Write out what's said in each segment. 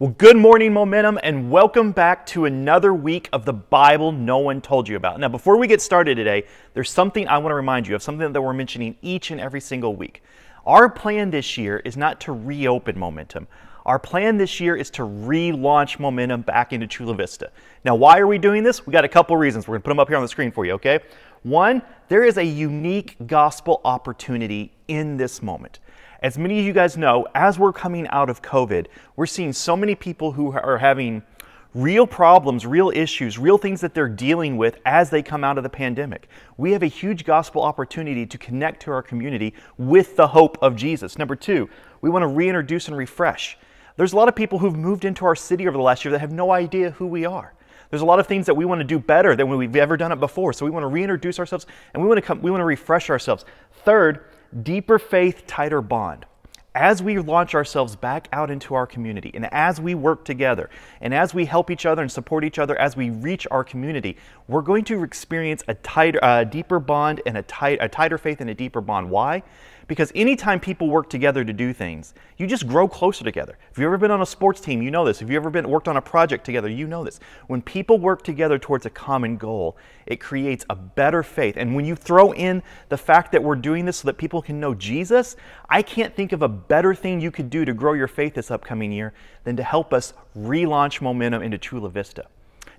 Well, good morning, Momentum, and welcome back to another week of the Bible no one told you about. Now, before we get started today, there's something I want to remind you of, something that we're mentioning each and every single week. Our plan this year is not to reopen Momentum. Our plan this year is to relaunch Momentum back into Chula Vista. Now, why are we doing this? We got a couple reasons. We're going to put them up here on the screen for you, okay? One, there is a unique gospel opportunity in this moment. As many of you guys know, as we're coming out of COVID, we're seeing so many people who are having real problems, real issues, real things that they're dealing with as they come out of the pandemic. We have a huge gospel opportunity to connect to our community with the hope of Jesus. Number two, we want to reintroduce and refresh. There's a lot of people who've moved into our city over the last year that have no idea who we are. There's a lot of things that we want to do better than we've ever done it before. So we want to reintroduce ourselves and we want to come, we want to refresh ourselves. Third, deeper faith, tighter bond. As we launch ourselves back out into our community, and as we work together, and as we help each other and support each other as we reach our community, we're going to experience a tighter, uh, deeper bond and a, tight, a tighter faith and a deeper bond. Why? Because anytime people work together to do things, you just grow closer together. If you've ever been on a sports team, you know this. If you've ever been worked on a project together, you know this. When people work together towards a common goal, it creates a better faith. And when you throw in the fact that we're doing this so that people can know Jesus, I can't think of a better thing you could do to grow your faith this upcoming year than to help us relaunch momentum into Chula Vista.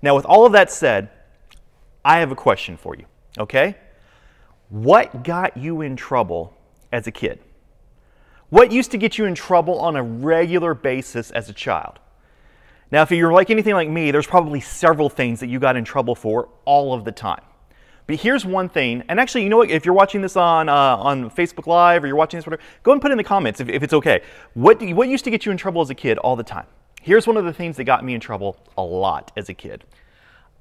Now, with all of that said, I have a question for you, okay? What got you in trouble as a kid? What used to get you in trouble on a regular basis as a child? Now, if you're like anything like me, there's probably several things that you got in trouble for all of the time. But here's one thing, and actually, you know what? If you're watching this on uh, on Facebook Live or you're watching this, whatever, go and put in the comments if, if it's okay. What you, what used to get you in trouble as a kid all the time? Here's one of the things that got me in trouble a lot as a kid.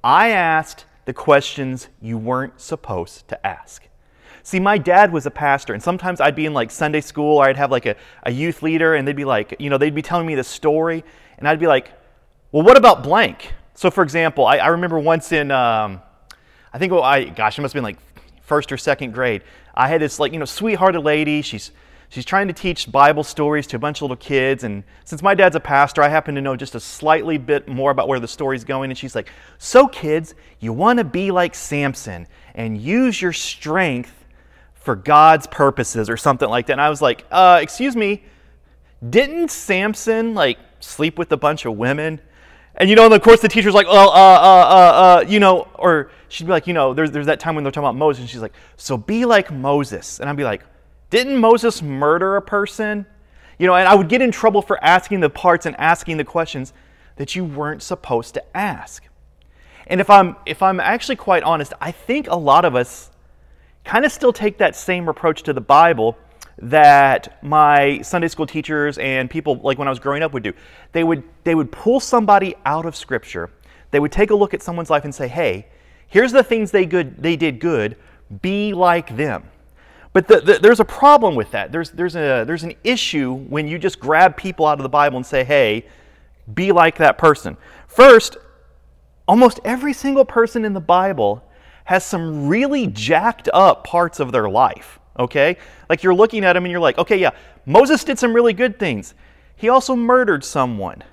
I asked the questions you weren't supposed to ask. See, my dad was a pastor, and sometimes I'd be in like Sunday school, or I'd have like a, a youth leader, and they'd be like, you know, they'd be telling me the story, and I'd be like, well, what about blank? So, for example, I, I remember once in, um, I think, well, I, gosh, it must have been like first or second grade. I had this like, you know, sweethearted lady. She's she's trying to teach Bible stories to a bunch of little kids. And since my dad's a pastor, I happen to know just a slightly bit more about where the story's going. And she's like, So, kids, you want to be like Samson and use your strength for God's purposes or something like that. And I was like, uh, excuse me, didn't Samson like sleep with a bunch of women? And you know, and of course the teacher's like, well, uh, uh, uh, uh, you know, or she'd be like, you know, there's, there's that time when they're talking about Moses, and she's like, so be like Moses. And I'd be like, didn't Moses murder a person? You know, and I would get in trouble for asking the parts and asking the questions that you weren't supposed to ask. And if I'm if I'm actually quite honest, I think a lot of us kind of still take that same approach to the Bible that my Sunday school teachers and people like when I was growing up would do. They would they would pull somebody out of scripture. They would take a look at someone's life and say, "Hey, here's the things they good they did good. Be like them." But the, the, there's a problem with that. There's there's a there's an issue when you just grab people out of the Bible and say, "Hey, be like that person." First, almost every single person in the Bible has some really jacked up parts of their life, okay? Like you're looking at him and you're like, okay, yeah, Moses did some really good things. He also murdered someone.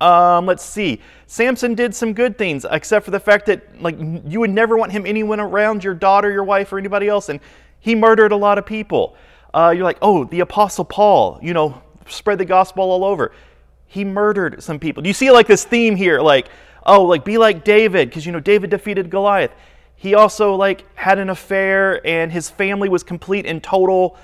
Um, let's see. Samson did some good things, except for the fact that like you would never want him anyone around your daughter, your wife, or anybody else, and he murdered a lot of people. Uh, you're like, oh, the Apostle Paul, you know, spread the gospel all over. He murdered some people. Do you see like this theme here? Like, oh, like be like David, because you know David defeated Goliath he also like had an affair and his family was complete and total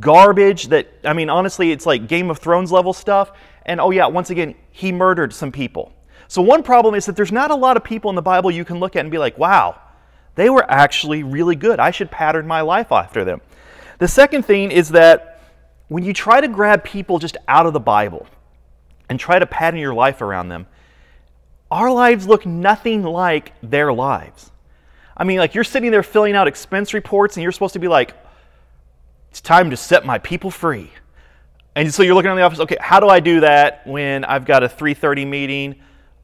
garbage that i mean honestly it's like game of thrones level stuff. And oh yeah once again he murdered some people. So one problem is that there's not a lot of people in the bible you can look at and be like wow they were actually really good. I should pattern my life after them. The second thing is that when you try to grab people just out of the bible and try to pattern your life around them our lives look nothing like their lives I mean, like you're sitting there filling out expense reports and you're supposed to be like, it's time to set my people free. And so you're looking around the office, okay, how do I do that when I've got a 3:30 meeting?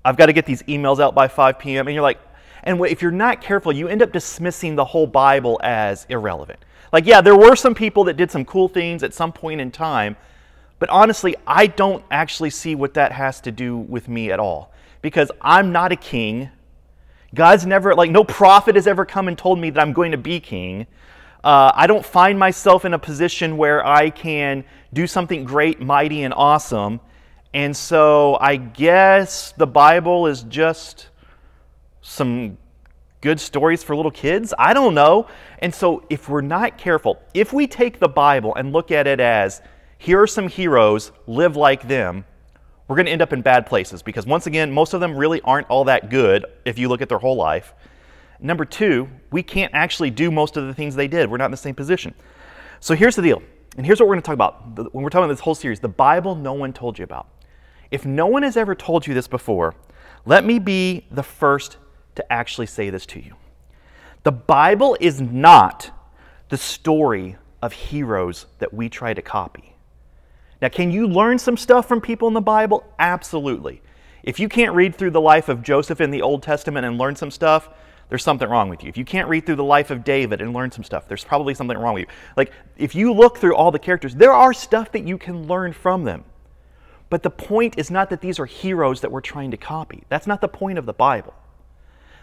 I've got to get these emails out by 5 p.m. And you're like, and if you're not careful, you end up dismissing the whole Bible as irrelevant. Like, yeah, there were some people that did some cool things at some point in time, But honestly, I don't actually see what that has to do with me at all because I'm not a king. God's never, like, no prophet has ever come and told me that I'm going to be king. Uh, I don't find myself in a position where I can do something great, mighty, and awesome. And so I guess the Bible is just some good stories for little kids. I don't know. And so if we're not careful, if we take the Bible and look at it as here are some heroes, live like them, we're going to end up in bad places because once again, most of them really aren't all that good if you look at their whole life. Number two, we can't actually do most of the things they did. We're not in the same position. So here's the deal. And here's what we're going to talk about when we're talking about this whole series the Bible no one told you about. If no one has ever told you this before, let me be the first to actually say this to you. The Bible is not the story of heroes that we try to copy. Now, can you learn some stuff from people in the Bible? Absolutely. If you can't read through the life of Joseph in the Old Testament and learn some stuff, there's something wrong with you. If you can't read through the life of David and learn some stuff, there's probably something wrong with you. Like, if you look through all the characters, there are stuff that you can learn from them. But the point is not that these are heroes that we're trying to copy. That's not the point of the Bible.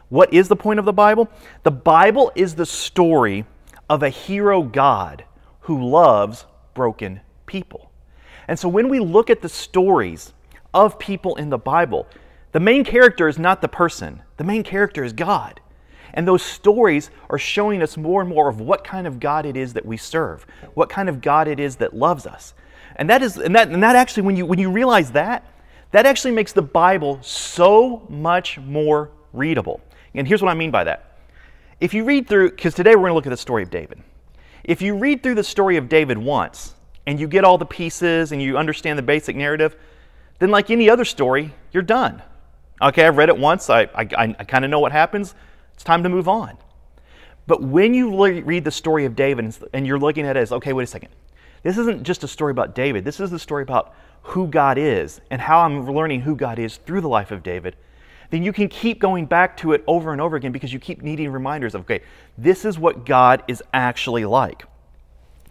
What is the point of the Bible? The Bible is the story of a hero God who loves broken people. And so when we look at the stories of people in the Bible, the main character is not the person, the main character is God. And those stories are showing us more and more of what kind of God it is that we serve, what kind of God it is that loves us. And that is and that and that actually when you when you realize that, that actually makes the Bible so much more readable. And here's what I mean by that. If you read through because today we're going to look at the story of David. If you read through the story of David once and you get all the pieces and you understand the basic narrative, then like any other story, you're done. Okay, I've read it once, I, I, I kind of know what happens, it's time to move on. But when you read the story of David and you're looking at it as, okay, wait a second, this isn't just a story about David, this is the story about who God is and how I'm learning who God is through the life of David, then you can keep going back to it over and over again because you keep needing reminders of, okay, this is what God is actually like.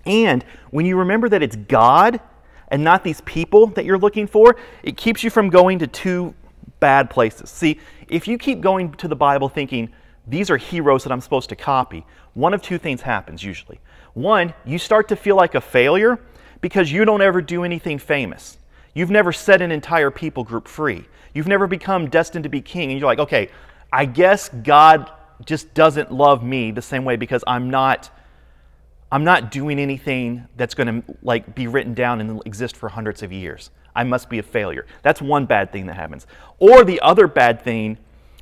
And when you remember that it's God and not these people that you're looking for, it keeps you from going to two bad places. See, if you keep going to the Bible thinking, these are heroes that I'm supposed to copy, one of two things happens usually. One, you start to feel like a failure because you don't ever do anything famous. You've never set an entire people group free. You've never become destined to be king. And you're like, okay, I guess God just doesn't love me the same way because I'm not I'm not doing anything that's going to like be written down and exist for hundreds of years. I must be a failure. That's one bad thing that happens. Or the other bad thing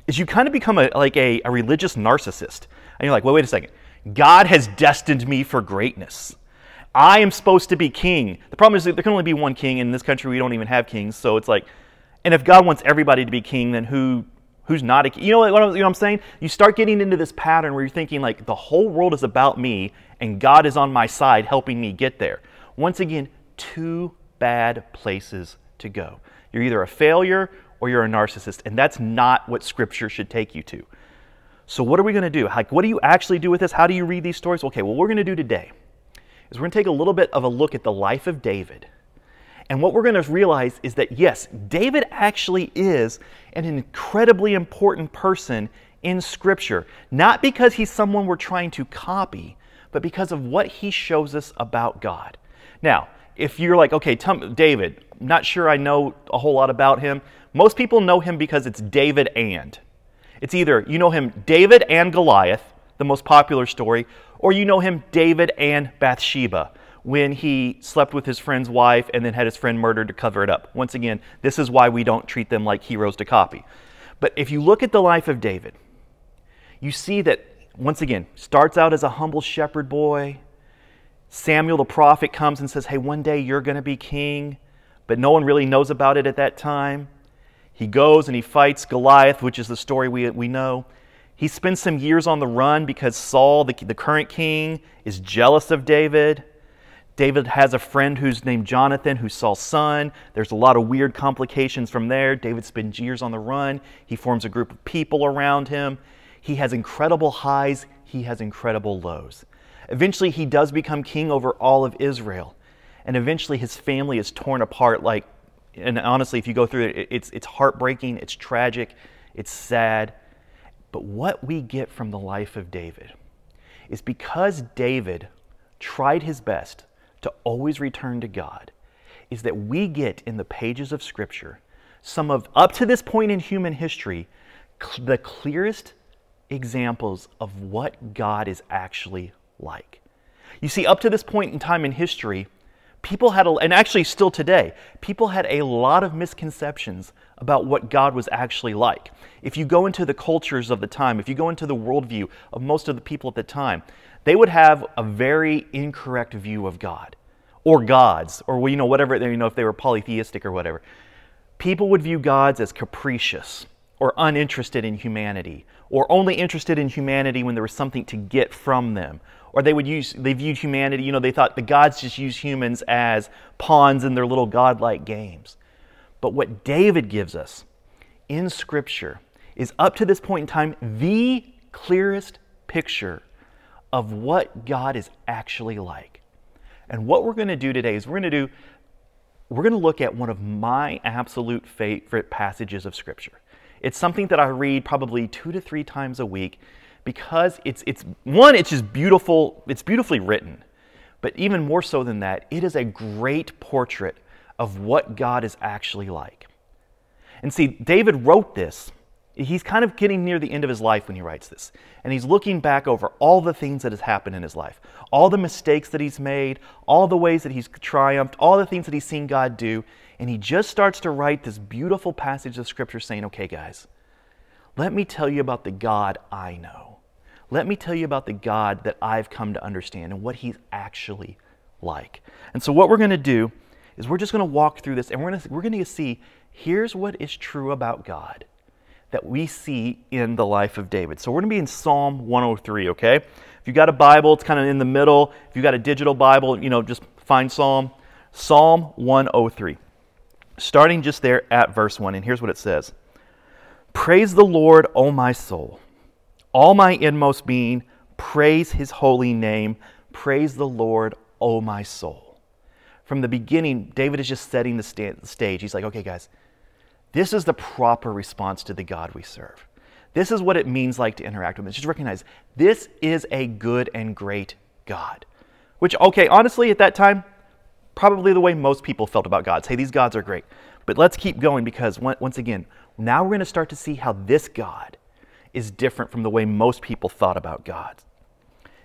is you kind of become a, like a, a religious narcissist. And you're like, well, wait a second. God has destined me for greatness. I am supposed to be king. The problem is there can only be one king. In this country, we don't even have kings. So it's like, and if God wants everybody to be king, then who who's not a? You know what, you know what I'm saying? You start getting into this pattern where you're thinking like the whole world is about me and God is on my side helping me get there. Once again, two bad places to go. You're either a failure or you're a narcissist, and that's not what Scripture should take you to. So, what are we going to do? Like, what do you actually do with this? How do you read these stories? Okay, well, what we're going to do today is we're going to take a little bit of a look at the life of David. And what we're going to realize is that, yes, David actually is an incredibly important person in Scripture, not because he's someone we're trying to copy, but because of what he shows us about God. Now, if you're like, okay, David, not sure I know a whole lot about him. Most people know him because it's David and. It's either you know him David and Goliath, the most popular story, or you know him David and Bathsheba when he slept with his friend's wife and then had his friend murdered to cover it up. Once again, this is why we don't treat them like heroes to copy. But if you look at the life of David, you see that once again, starts out as a humble shepherd boy. Samuel the prophet comes and says, Hey, one day you're going to be king, but no one really knows about it at that time. He goes and he fights Goliath, which is the story we, we know. He spends some years on the run because Saul, the, the current king, is jealous of David. David has a friend who's named Jonathan, who's Saul's son. There's a lot of weird complications from there. David spends years on the run. He forms a group of people around him. He has incredible highs, he has incredible lows. Eventually, he does become king over all of Israel. and eventually his family is torn apart like and honestly if you go through it it's it's heartbreaking it's tragic it's sad but what we get from the life of david is because david tried his best to always return to god is that we get in the pages of scripture some of up to this point in human history cl- the clearest examples of what god is actually like you see up to this point in time in history people had, a, and actually still today, people had a lot of misconceptions about what God was actually like. If you go into the cultures of the time, if you go into the worldview of most of the people at the time, they would have a very incorrect view of God or gods or you know whatever you know if they were polytheistic or whatever. People would view gods as capricious or uninterested in humanity or only interested in humanity when there was something to get from them or they would use they viewed humanity you know they thought the gods just use humans as pawns in their little godlike games but what david gives us in scripture is up to this point in time the clearest picture of what god is actually like and what we're going to do today is we're going to do we're going to look at one of my absolute favorite passages of scripture it's something that i read probably two to three times a week because it's, it's one, it's just beautiful, it's beautifully written. But even more so than that, it is a great portrait of what God is actually like. And see, David wrote this. He's kind of getting near the end of his life when he writes this. And he's looking back over all the things that has happened in his life, all the mistakes that he's made, all the ways that he's triumphed, all the things that he's seen God do. And he just starts to write this beautiful passage of Scripture saying, okay, guys, let me tell you about the God I know. Let me tell you about the God that I've come to understand and what He's actually like. And so, what we're going to do is we're just going to walk through this and we're going to, we're going to see here's what is true about God that we see in the life of David. So, we're going to be in Psalm 103, okay? If you've got a Bible, it's kind of in the middle. If you've got a digital Bible, you know, just find Psalm. Psalm 103. Starting just there at verse 1, and here's what it says Praise the Lord, O my soul all my inmost being, praise his holy name. Praise the Lord, O my soul. From the beginning, David is just setting the stage. He's like, okay, guys, this is the proper response to the God we serve. This is what it means like to interact with him. Just recognize this is a good and great God. Which, okay, honestly, at that time, probably the way most people felt about gods. Hey, these gods are great. But let's keep going because, once again, now we're going to start to see how this God is different from the way most people thought about gods.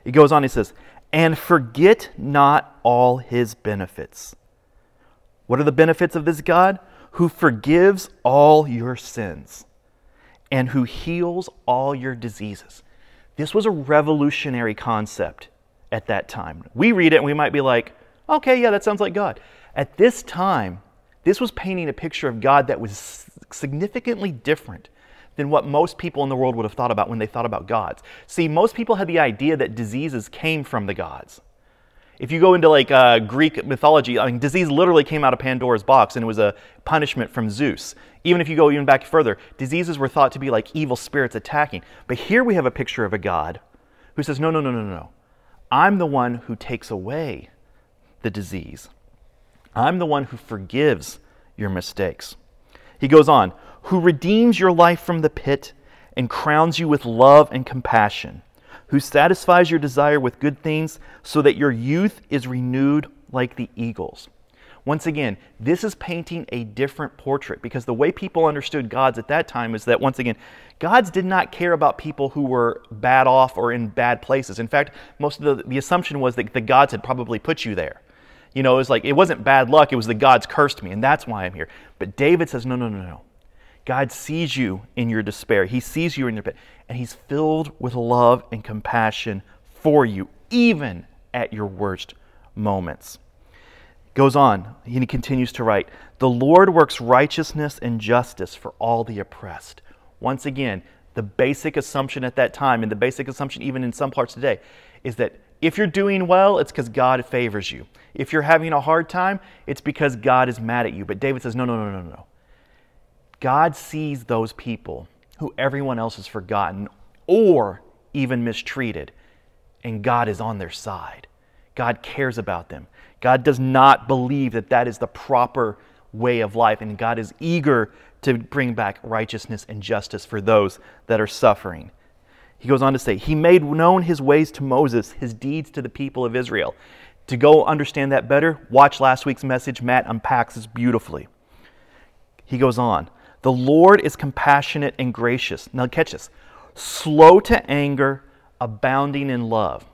He goes on, he says, and forget not all his benefits. What are the benefits of this God? Who forgives all your sins and who heals all your diseases. This was a revolutionary concept at that time. We read it and we might be like, okay, yeah, that sounds like God. At this time, this was painting a picture of God that was significantly different than what most people in the world would have thought about when they thought about gods. See, most people had the idea that diseases came from the gods. If you go into like uh, Greek mythology, I mean, disease literally came out of Pandora's box and it was a punishment from Zeus. Even if you go even back further, diseases were thought to be like evil spirits attacking. But here we have a picture of a God who says, no, no, no, no, no. I'm the one who takes away the disease. I'm the one who forgives your mistakes. He goes on, who redeems your life from the pit and crowns you with love and compassion, who satisfies your desire with good things so that your youth is renewed like the eagles. Once again, this is painting a different portrait because the way people understood gods at that time is that, once again, gods did not care about people who were bad off or in bad places. In fact, most of the, the assumption was that the gods had probably put you there. You know, it was like, it wasn't bad luck, it was the gods cursed me, and that's why I'm here. But David says, no, no, no, no. God sees you in your despair. He sees you in your pit, and He's filled with love and compassion for you, even at your worst moments. Goes on, and he continues to write The Lord works righteousness and justice for all the oppressed. Once again, the basic assumption at that time, and the basic assumption even in some parts today, is that if you're doing well, it's because God favors you. If you're having a hard time, it's because God is mad at you. But David says, no, no, no, no, no. God sees those people who everyone else has forgotten or even mistreated, and God is on their side. God cares about them. God does not believe that that is the proper way of life, and God is eager to bring back righteousness and justice for those that are suffering. He goes on to say, He made known His ways to Moses, His deeds to the people of Israel. To go understand that better, watch last week's message. Matt unpacks this beautifully. He goes on, The Lord is compassionate and gracious. Now, catch this slow to anger, abounding in love.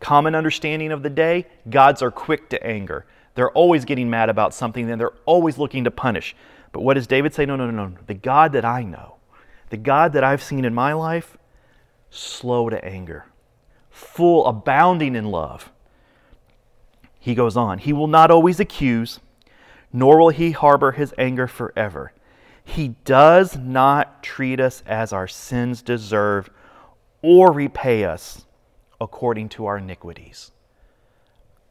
Common understanding of the day gods are quick to anger. They're always getting mad about something, and they're always looking to punish. But what does David say? No, no, no, no. The God that I know, the God that I've seen in my life, slow to anger, full, abounding in love. He goes on, He will not always accuse, nor will He harbor His anger forever. He does not treat us as our sins deserve or repay us according to our iniquities.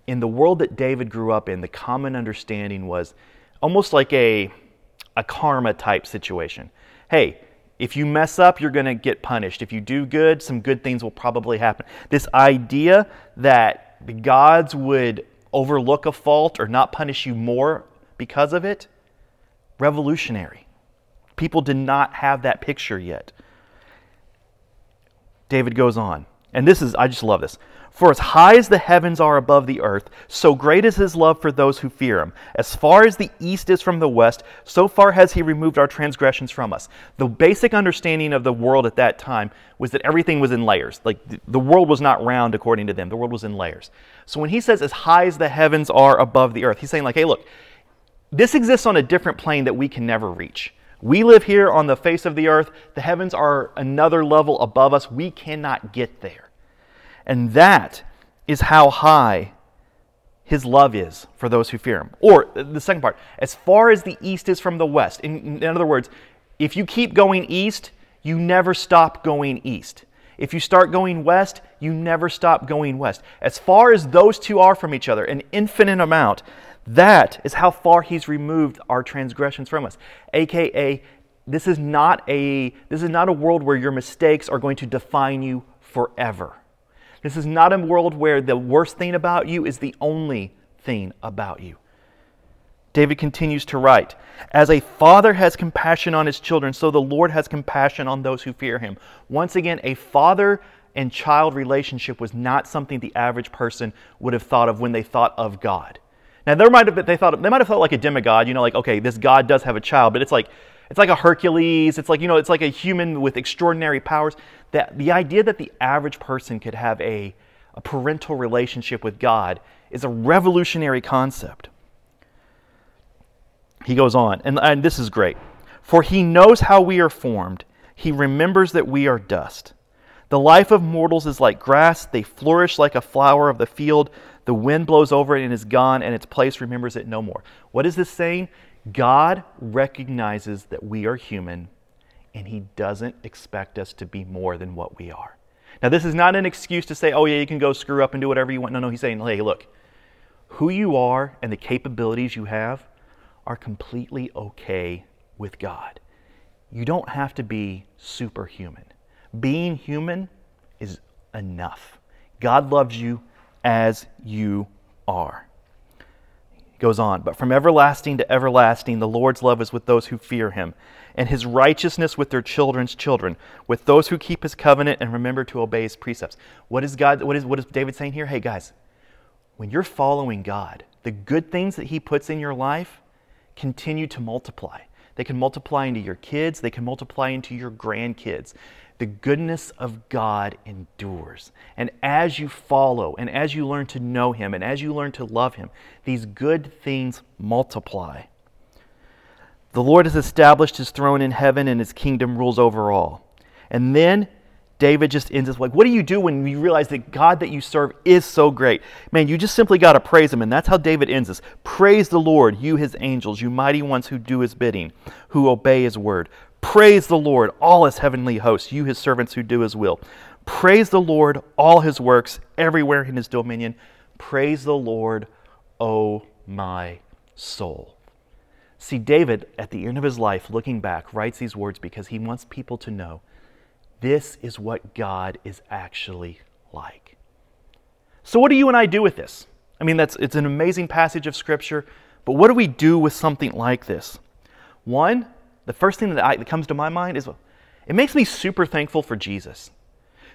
In the world that David grew up in, the common understanding was almost like a, a karma type situation. Hey, if you mess up, you're going to get punished. If you do good, some good things will probably happen. This idea that the gods would overlook a fault or not punish you more because of it, revolutionary. People did not have that picture yet. David goes on, and this is, I just love this. For as high as the heavens are above the earth, so great is his love for those who fear him. As far as the east is from the west, so far has he removed our transgressions from us. The basic understanding of the world at that time was that everything was in layers. Like the world was not round according to them, the world was in layers. So when he says, as high as the heavens are above the earth, he's saying, like, hey, look, this exists on a different plane that we can never reach. We live here on the face of the earth. The heavens are another level above us. We cannot get there. And that is how high his love is for those who fear him. Or the second part, as far as the east is from the west. In, in other words, if you keep going east, you never stop going east. If you start going west, you never stop going west. As far as those two are from each other, an infinite amount, that is how far he's removed our transgressions from us. AKA, this is not a this is not a world where your mistakes are going to define you forever. This is not a world where the worst thing about you is the only thing about you. David continues to write As a father has compassion on his children, so the Lord has compassion on those who fear him. Once again, a father and child relationship was not something the average person would have thought of when they thought of God. Now, there might have been, they thought they might have felt like a demigod, you know, like okay, this God does have a child, but it's like it's like a Hercules. It's like you know, it's like a human with extraordinary powers that the idea that the average person could have a, a parental relationship with God is a revolutionary concept. He goes on, and, and this is great. For he knows how we are formed, he remembers that we are dust. The life of mortals is like grass, they flourish like a flower of the field. The wind blows over it and is gone, and its place remembers it no more. What is this saying? God recognizes that we are human and He doesn't expect us to be more than what we are. Now, this is not an excuse to say, oh, yeah, you can go screw up and do whatever you want. No, no, He's saying, hey, look, who you are and the capabilities you have are completely okay with God. You don't have to be superhuman. Being human is enough. God loves you as you are. He goes on, but from everlasting to everlasting, the Lord's love is with those who fear him and his righteousness with their children's children, with those who keep his covenant and remember to obey his precepts. What is God what is what is David saying here? Hey guys, when you're following God, the good things that he puts in your life continue to multiply. They can multiply into your kids, they can multiply into your grandkids. The goodness of God endures. And as you follow, and as you learn to know Him, and as you learn to love Him, these good things multiply. The Lord has established his throne in heaven and his kingdom rules over all. And then David just ends it like, what do you do when you realize that God that you serve is so great? Man, you just simply got to praise him. And that's how David ends this. Praise the Lord, you his angels, you mighty ones who do his bidding, who obey his word. Praise the Lord, all his heavenly hosts, you his servants who do his will. Praise the Lord, all his works, everywhere in his dominion. Praise the Lord, O my soul. See, David, at the end of his life, looking back, writes these words because he wants people to know this is what God is actually like. So, what do you and I do with this? I mean, that's, it's an amazing passage of Scripture, but what do we do with something like this? One, the first thing that, I, that comes to my mind is it makes me super thankful for Jesus.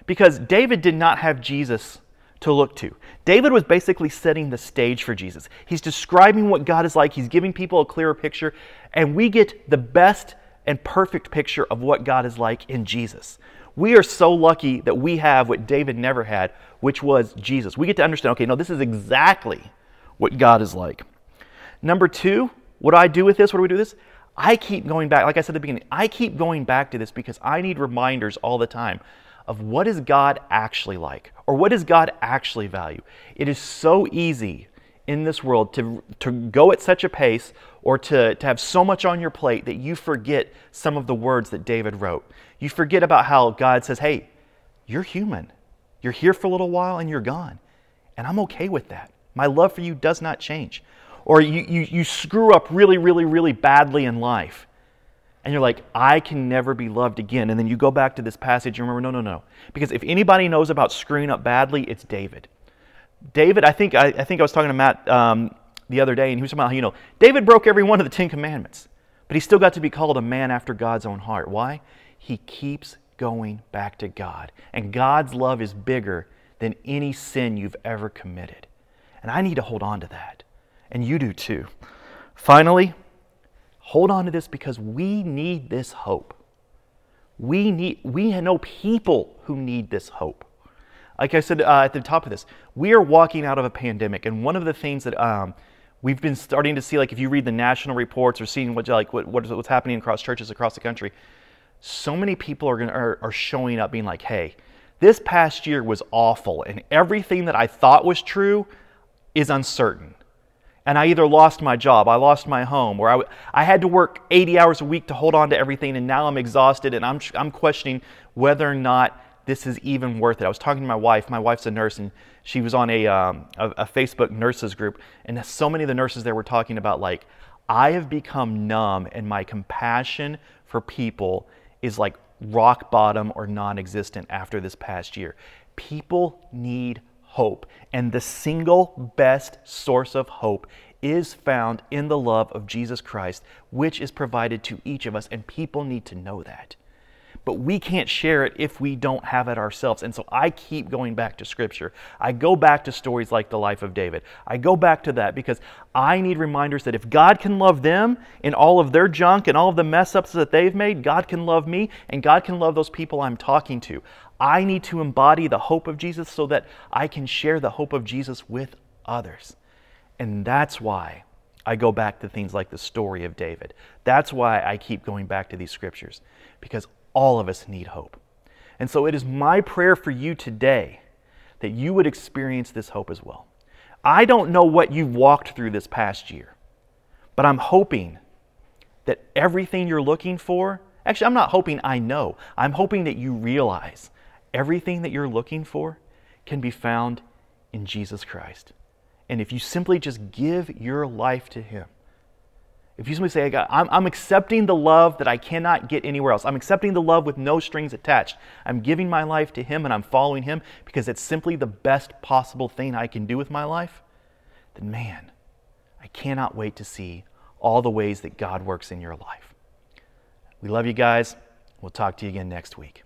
Because David did not have Jesus to look to. David was basically setting the stage for Jesus. He's describing what God is like, he's giving people a clearer picture, and we get the best and perfect picture of what God is like in Jesus. We are so lucky that we have what David never had, which was Jesus. We get to understand okay, no, this is exactly what God is like. Number two, what do I do with this? What do we do with this? I keep going back, like I said at the beginning, I keep going back to this because I need reminders all the time of what is God actually like or what does God actually value. It is so easy in this world to, to go at such a pace or to, to have so much on your plate that you forget some of the words that David wrote. You forget about how God says, hey, you're human. You're here for a little while and you're gone. And I'm okay with that. My love for you does not change. Or you, you, you screw up really, really, really badly in life and you're like, I can never be loved again. And then you go back to this passage and remember, no, no, no. Because if anybody knows about screwing up badly, it's David. David, I think I, I think I was talking to Matt um, the other day, and he was talking about you know, David broke every one of the Ten Commandments, but he still got to be called a man after God's own heart. Why? He keeps going back to God. And God's love is bigger than any sin you've ever committed. And I need to hold on to that. And you do too. Finally, Hold on to this because we need this hope. We need we know people who need this hope. Like I said uh, at the top of this, we are walking out of a pandemic, and one of the things that um, we've been starting to see, like if you read the national reports or seeing what like what, what's happening across churches across the country, so many people are, gonna, are, are showing up being like, "Hey, this past year was awful, and everything that I thought was true is uncertain." And I either lost my job, I lost my home, or I, I had to work 80 hours a week to hold on to everything, and now I'm exhausted and I'm, I'm questioning whether or not this is even worth it. I was talking to my wife. My wife's a nurse, and she was on a, um, a, a Facebook nurses group, and so many of the nurses there were talking about, like, I have become numb, and my compassion for people is like rock bottom or non existent after this past year. People need hope. And the single best source of hope is found in the love of Jesus Christ, which is provided to each of us. And people need to know that. But we can't share it if we don't have it ourselves. And so I keep going back to Scripture. I go back to stories like the life of David. I go back to that because I need reminders that if God can love them in all of their junk and all of the mess ups that they've made, God can love me and God can love those people I'm talking to. I need to embody the hope of Jesus so that I can share the hope of Jesus with others. And that's why I go back to things like the story of David. That's why I keep going back to these scriptures, because all of us need hope. And so it is my prayer for you today that you would experience this hope as well. I don't know what you've walked through this past year, but I'm hoping that everything you're looking for, actually, I'm not hoping I know, I'm hoping that you realize Everything that you're looking for can be found in Jesus Christ. And if you simply just give your life to Him, if you simply say, I'm, I'm accepting the love that I cannot get anywhere else, I'm accepting the love with no strings attached, I'm giving my life to Him and I'm following Him because it's simply the best possible thing I can do with my life, then man, I cannot wait to see all the ways that God works in your life. We love you guys. We'll talk to you again next week.